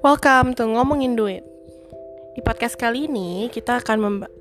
Welcome to Ngomongin Duit. Di podcast kali ini kita akan memba...